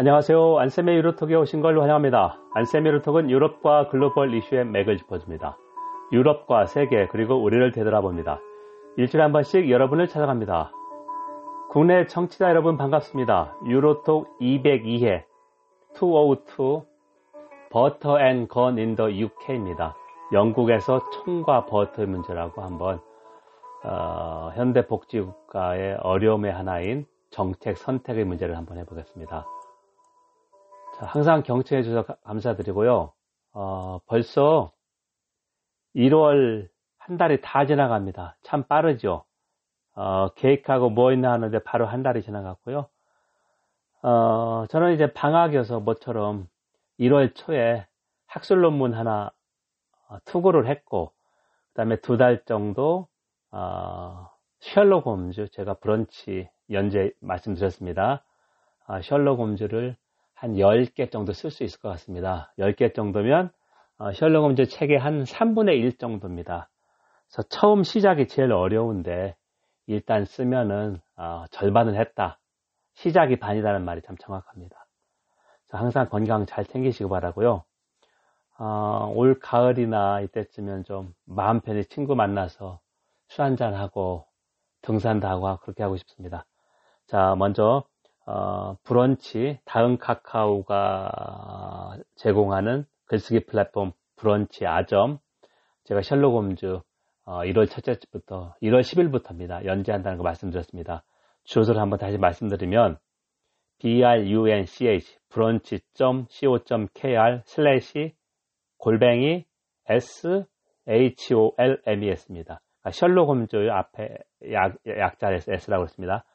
안녕하세요. 안쌤의 유로톡에 오신 걸 환영합니다. 안쌤의 유로톡은 유럽과 글로벌 이슈의 맥을 짚어줍니다. 유럽과 세계 그리고 우리를 되돌아 봅니다. 일주일에 한 번씩 여러분을 찾아갑니다. 국내 청취자 여러분 반갑습니다. 유로톡 202회 202 butter and gun in the UK입니다. 영국에서 총과 버터의 문제라고 한번 어, 현대 복지국가의 어려움의 하나인 정책 선택의 문제를 한번 해보겠습니다. 자, 항상 경청해 주셔서 감사드리고요. 어, 벌써 1월 한 달이 다 지나갑니다. 참 빠르죠. 어, 계획하고 뭐 있나 하는데 바로 한 달이 지나갔고요. 어, 저는 이제 방학이어서 뭐처럼 1월 초에 학술 논문 하나 어, 투고를 했고, 그 다음에 두 달 정도, 어, 셜록 홈즈, 제가 브런치 연재 말씀드렸습니다. 어, 셜록 홈즈를 한 10개 정도 쓸 수 있을 것 같습니다. 10개 정도면 어, 셜록 홈즈 책의 한 3분의 1 정도입니다. 그래서 처음 시작이 제일 어려운데 일단 쓰면은 어, 절반은 했다. 시작이 반이라는 말이 참 정확합니다. 항상 건강 잘 챙기시기 바라고요. 어, 올 가을이나 이때쯤은 좀 마음 편히 친구 만나서 술 한잔 하고 등산도 하고 그렇게 하고 싶습니다. 자, 먼저 어, 브런치 다음 카카오가 제공하는 글쓰기 플랫폼 브런치 아점 제가 셜록 홈즈 어, 1월 첫째 주부터 1월 10일부터입니다. 연재한다는 거 말씀드렸습니다. 주소를 한번 다시 말씀드리면 brunch brunch.co.kr 슬래시 골뱅이 sholmes입니다. 그러니까 셜록 홈즈 앞에 약, 약자를 s라고 했습니다.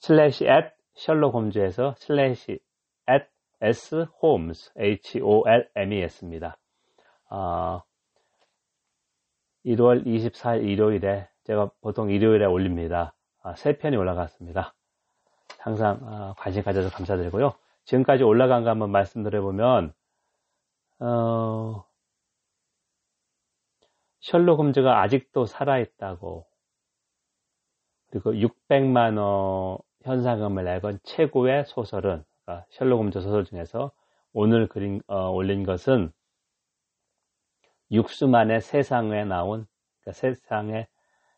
슬래시 at 셜록 홈즈에서 슬래시 at s holmes h o l m e s입니다. 어, 1월 24일 일요일에 제가 보통 일요일에 올립니다. 아, 세 편이 올라갔습니다. 항상 어, 관심 가져서 감사드리고요. 지금까지 올라간 거 한번 말씀드려보면 어, 셜록 홈즈가 아직도 살아있다고 그리고 600만 원 현상금을 내건 최고의 소설은 그러니까 셜록 홈즈 소설 중에서 오늘 그린 어, 올린 것은 육수만의 세상에 나온 그러니까 세상에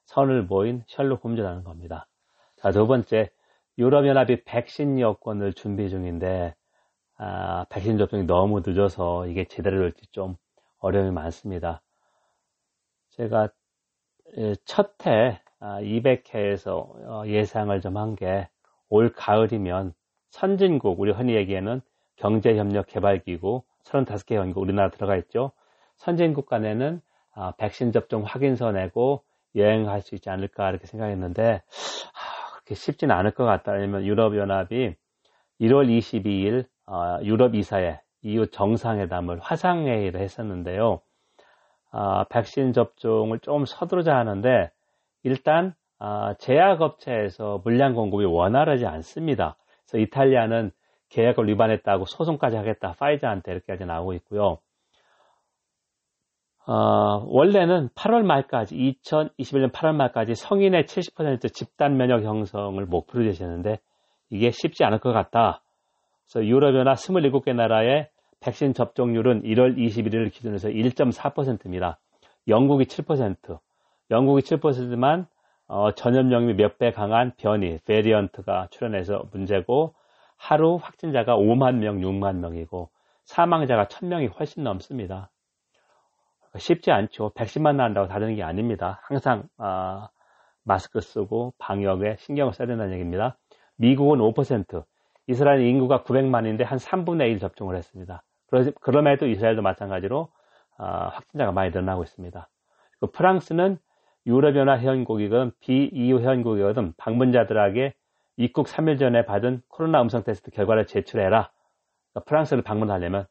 선을 보인 셜록 홈즈라는 겁니다. 자, 두 번째 유럽연합이 백신 여권을 준비 중인데 아, 백신 접종이 너무 늦어서 이게 제대로 될지 좀 어려움이 많습니다. 제가 첫해 200회에서 아, 어, 예상을 좀 한 게 올 가을이면 선진국, 우리 흔히 얘기하는 경제협력개발기구 35개 연구 우리나라 들어가 있죠. 선진국 간에는 아, 백신 접종 확인서 내고 여행할 수 있지 않을까 이렇게 생각했는데 그렇게 쉽지는 않을 것 같다. 왜냐면 유럽연합이 1월 22일 어, 유럽 이사회 EU 정상회담을 화상회의를 했었는데요. 어, 백신 접종을 좀 서두르자 하는데 일단 어, 제약업체에서 물량 공급이 원활하지 않습니다. 그래서 이탈리아는 계약을 위반했다고 소송까지 하겠다. 파이자한테 이렇게까지 나오고 있고요. 어, 원래는 8월 말까지, 2021년 8월 말까지 성인의 70% 집단 면역 형성을 목표로 되셨는데 이게 쉽지 않을 것 같다. 그래서 유럽연합 27개 나라의 백신 접종률은 1월 21일 기준에서 1.4%입니다. 영국이 7%, 영국이 7%만 어, 전염력이 몇 배 강한 변이, 베리언트가 출현해서 문제고 하루 확진자가 5만 명, 6만 명이고 사망자가 1000명이 훨씬 넘습니다. 쉽지 않죠. 백신만 난다고 다 되는 게 아닙니다. 항상 어, 마스크 쓰고 방역에 신경을 써야 된다는 얘기입니다. 미국은 5%, 이스라엘 인구가 900만인데 한 3분의 1 접종을 했습니다. 그럼에도 이스라엘도 마찬가지로 어, 확진자가 많이 늘어나고 있습니다. 프랑스는 유럽연합 회원국이건 비EU 회원국이거든 방문자들에게 입국 3일 전에 받은 코로나 음성 테스트 결과를 제출해라. 그러니까 프랑스를 방문하려면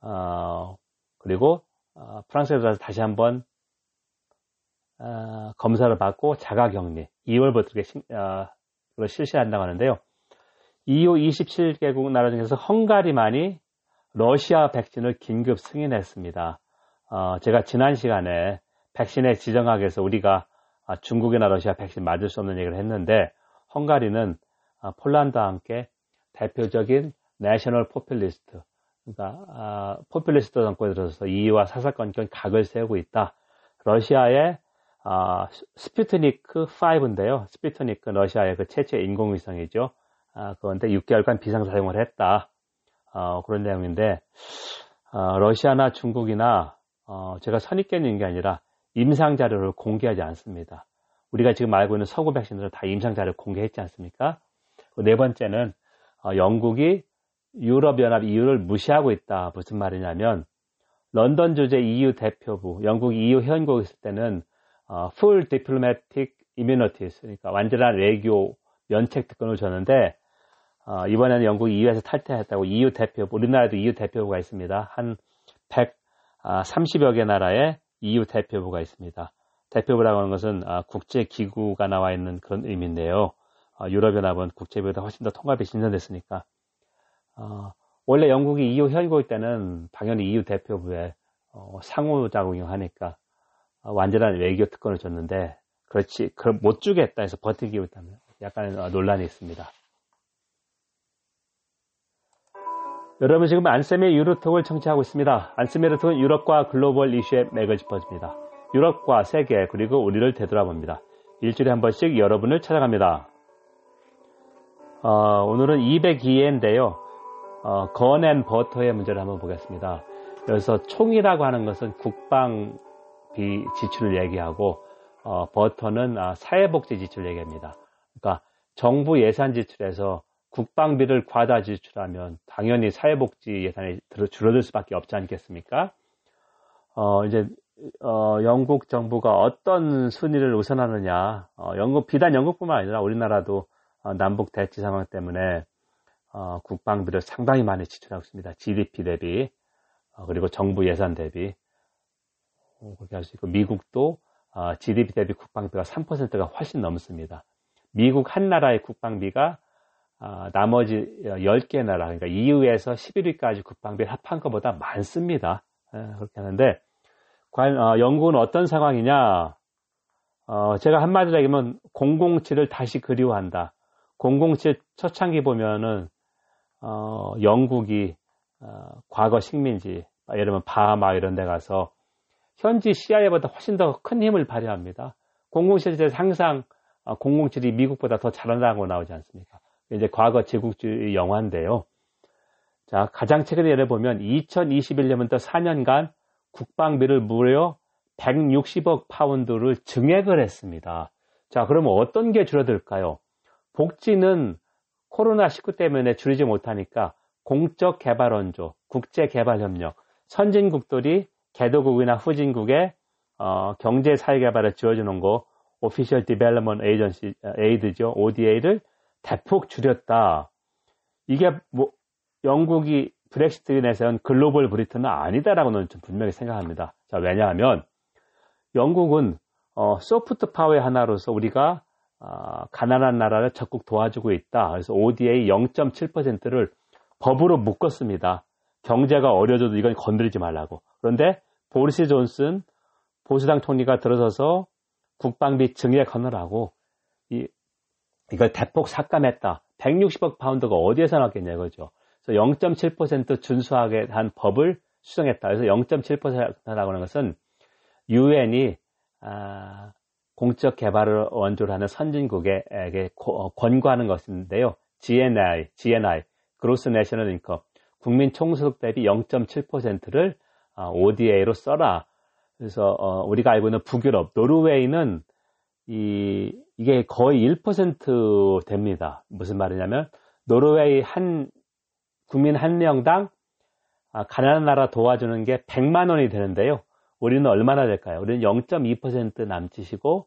어, 그리고 어, 프랑스에 들어서 다시 한번 어, 검사를 받고 자가격리 2월부터 어, 실시한다고 하는데요. EU 27개국 나라 중에서 헝가리만이 러시아 백신을 긴급 승인했습니다. 어, 제가 지난 시간에 백신에 지정하기 위해서 우리가 아, 중국이나 러시아 백신 맞을 수 없는 얘기를 했는데 헝가리는 아, 폴란드와 함께 대표적인 national populist, 그러니까 아, 포퓰리스트 정권에 들어서 EU와 사사건건 각을 세우고 있다. 러시아의 아, 스푸트니크 5인데요. 스푸트니크 러시아의 그 최초 인공위성이죠. 아, 그런데 6개월간 비상 사용을 했다. 어, 그런 내용인데 어, 러시아나 중국이나 어, 제가 선입견 있는 게 아니라 임상 자료를 공개하지 않습니다. 우리가 지금 알고 있는 서구 백신들은 다 임상 자료를 공개했지 않습니까? 네 번째는 어, 영국이 유럽연합 EU를 무시하고 있다. 무슨 말이냐면 런던 주재 EU 대표부, 영국 EU 회원국 있을 때는 어, full diplomatic immunities, 그러니까 완전한 외교 면책 특권을 줬는데 어, 이번에는 영국 EU에서 탈퇴했다고 EU 대표부, 우리나라도 EU 대표부가 있습니다. 한 130여 아, 개 나라의 EU 대표부가 있습니다. 대표부라고 하는 것은 아, 국제기구가 나와 있는 그런 의미인데요. 어, 유럽연합은 국제비보다 훨씬 더 통합이 진전됐으니까 어, 원래 영국이 EU 회원국일 때는 당연히 EU 대표부에 어, 상호작용하니까 어, 완전한 외교 특권을 줬는데 그렇지 그럼 못 주겠다 해서 버티기 위해면 약간 어, 논란이 있습니다. 여러분 지금 안쌤의 유로톡을 청취하고 있습니다. 안쌤의 유로톡은 유럽과 글로벌 이슈의 맥을 짚어줍니다. 유럽과 세계 그리고 우리를 되돌아봅니다. 일주일에 한 번씩 여러분을 찾아갑니다. 어, 오늘은 202회인데요. 어, 건앤 버터의 문제를 한번 보겠습니다. 여기서 총이라고 하는 것은 국방비 지출을 얘기하고 어, 버터는 아, 사회복지 지출 을 얘기합니다. 그러니까 정부 예산 지출에서 국방비를 과다 지출하면 당연히 사회복지 예산이 줄어들 수밖에 없지 않겠습니까? 어, 이제 어, 영국 정부가 어떤 순위를 우선하느냐, 어, 영국 비단 영국뿐만 아니라 우리나라도 어, 남북 대치 상황 때문에 어, 국방비를 상당히 많이 지출하고 있습니다. GDP 대비 어, 그리고 정부 예산 대비 그렇게 할 수 있고 미국도 GDP 대비 국방비가 3%가 훨씬 넘습니다. 미국 한 나라의 국방비가 나머지 10개 나라 그러니까 EU에서 11위까지 국방비를 합한 것보다 많습니다. 그렇게 하는데 과연 영국은 어떤 상황이냐? 제가 한마디로 얘기하면 007을 다시 그리워한다. 007 초창기 보면은 어, 영국이 어, 과거 식민지, 예를 들면 바하마 이런 데 가서 현지 CIA보다 훨씬 더 큰 힘을 발휘합니다. 007에서 항상 007이 어, 미국보다 더 잘한다고 나오지 않습니까? 이제 과거 제국주의 영화인데요. 자, 가장 최근에 예를 보면 2021년부터 4년간 국방비를 무려 160억 파운드를 증액을 했습니다. 자, 그러면 어떤 게 줄어들까요? 복지는 코로나19 때문에 줄이지 못하니까 공적 개발 원조, 국제 개발 협력, 선진국들이 개도국이나 후진국의 어, 경제 사회 개발에 지어주는 거 Official Development Agency Aid죠. ODA를 대폭 줄였다. 이게 뭐 영국이 브렉시트 내세운 글로벌 브리튼은 아니다라고는 좀 분명히 생각합니다. 자, 왜냐하면 영국은 어, 소프트 파워의 하나로서 우리가 어, 가난한 나라를 적극 도와주고 있다. 그래서 ODA 0.7%를 법으로 묶었습니다. 경제가 어려져도 이건 건드리지 말라고. 그런데 보리스 존슨 보수당 총리가 들어서서 국방비 증액하느라고 이, 이걸 대폭 삭감했다. 160억 파운드가 어디에서 나왔겠냐 이거죠. 그래서 0.7% 준수하게 한 법을 수정했다. 그래서 0.7%라고 하는 것은 유엔이 아, 공적 개발을 원조로 하는 선진국에게 어, 권고하는 것인데요. GNI, GNI, Gross National Income, 국민 총소득 대비 0.7%를 ODA로 써라. 그래서 어, 우리가 알고 있는 북유럽, 노르웨이는 이, 이게 거의 1% 됩니다. 무슨 말이냐면 노르웨이 한 국민 한 명당 아, 가난한 나라 도와주는 게 100만 원이 되는데요. 우리는 얼마나 될까요? 우리는 0.2% 남짓이고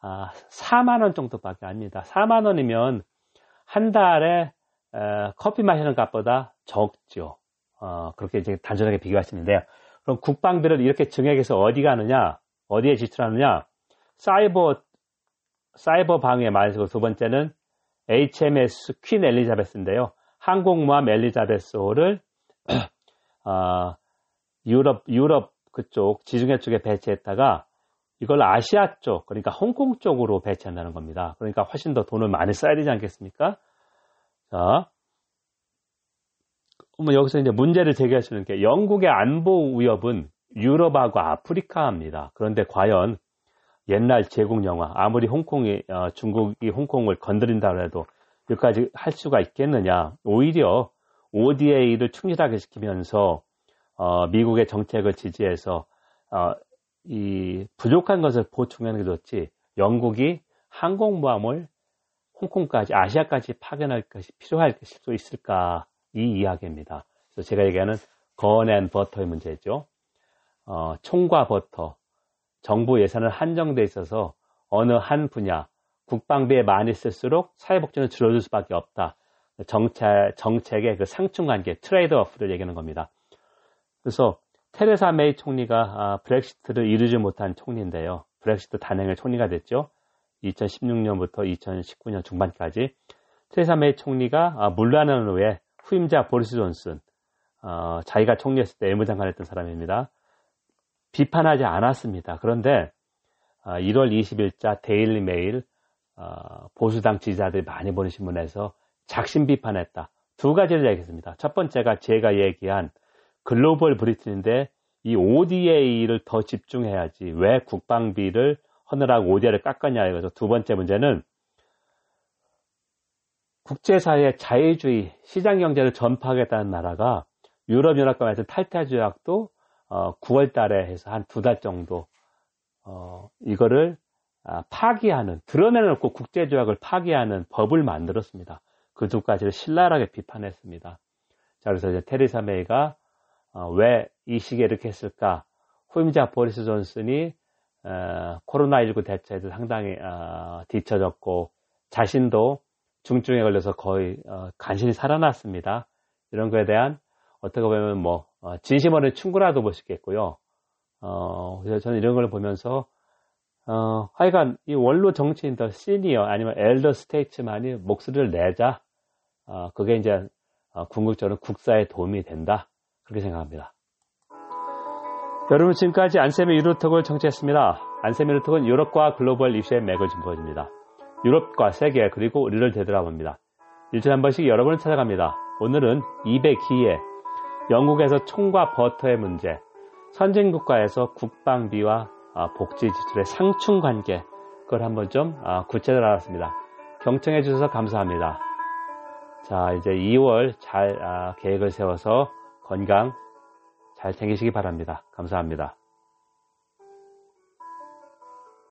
아, 4만 원 정도밖에 아닙니다. 4만 원이면 한 달에 에, 커피 마시는 값보다 적죠. 어, 그렇게 이제 단순하게 비교하시면 돼요. 그럼 국방비를 이렇게 증액해서 어디 가느냐? 어디에 지출하느냐? 사이버 사이버 방해 말고 두 번째는 HMS 퀸 엘리자베스인데요. 항공모함 엘리자베스호를 어, 유럽 유럽 그쪽 지중해 쪽에 배치했다가 이걸 아시아 쪽, 그러니까 홍콩 쪽으로 배치한다는 겁니다. 그러니까 훨씬 더 돈을 많이 써야 되지 않겠습니까? 자, 뭐 여기서 이제 문제를 있는 게 영국의 안보 위협은 유럽하고 아프리카입니다. 그런데 과연 옛날 제국 영화 아무리 홍콩이 어, 중국이 홍콩을 건드린다 고해도 여기까지 할 수가 있겠느냐? 오히려 ODA를 충실하게 시키면서 어, 미국의 정책을 지지해서 어, 이 부족한 것을 보충하는 게 좋지. 영국이 항공모함을 홍콩까지 아시아까지 파견할 것이 필요할 수 있을까 이 이야기입니다. 그래서 제가 얘기하는 gun and butter의 문제죠. 어, 총과 버터 정부 예산은 한정돼 있어서 어느 한 분야 국방비에 많이 쓸수록 사회복지는 줄어들 수밖에 없다. 정책, 정책의 그 상충관계, trade off를 얘기하는 겁니다. 그래서 테레사 메이 총리가 아, 브렉시트를 이루지 못한 총리인데요. 브렉시트 단행의 총리가 됐죠. 2016년부터 2019년 중반까지 테레사 메이 총리가 아, 물러나는 후에 후임자 보리스 존슨, 어, 자기가 총리했을 때 외무장관 했던 사람입니다. 비판하지 않았습니다. 그런데 1월 아, 20일자 데일리 메일 어, 보수당 지지자들이 많이 보는 신문에서 작심 비판했다. 두 가지를 얘기했습니다. 첫 번째가 제가 얘기한 Global Britain인데 이 ODA를 더 집중해야지 왜 국방비를 허느라고 ODA를 깎았냐 이거죠. 두 번째 문제는 국제사회 자유주의 시장 경제를 전파하겠다는 나라가 유럽연합과 탈퇴 조약도 어, 9월 달에 해서 한 두 달 정도 어, 이거를 아, 파기하는 드러내놓고 국제조약을 파기하는 법을 만들었습니다. 그 두 가지를 신랄하게 비판했습니다. 자 그래서 이제 테리사 메이가 어, 왜이 시기에 이렇게 했을까? 후임자 보리스 존슨이 어, 코로나19 대처에도 상당히 어, 뒤처졌고 자신도 중증에 걸려서 거의 어, 간신히 살아났습니다. 이런 거에 대한 어떻게 보면 뭐 어, 진심 어린 충고라도 보시겠고요. 어, 그래서 저는 이런 걸 보면서 어, 하여간 이 원로 정치인 더 시니어 아니면 엘더 스테이츠만이 목소리를 내자. 어, 그게 이제 어, 궁극적으로 국사에 도움이 된다. 그렇게 생각합니다. 여러분 지금까지 안세미 유로톡을 청취했습니다. 안세미 유로톡은 유럽과 글로벌 이슈의 맥을 짚어줍니다. 유럽과 세계 그리고 우리를 되돌아봅니다. 일주일에 한 번씩 여러분을 찾아갑니다. 오늘은 202회 영국에서 총과 버터의 문제, 선진국가에서 국방비와 아, 복지 지출의 상충 관계, 그걸 한번 좀 아, 구체적으로 알았습니다. 경청해 주셔서 감사합니다. 자, 이제 2월 잘 아, 계획을 세워서 건강 잘 챙기시기 바랍니다. 감사합니다.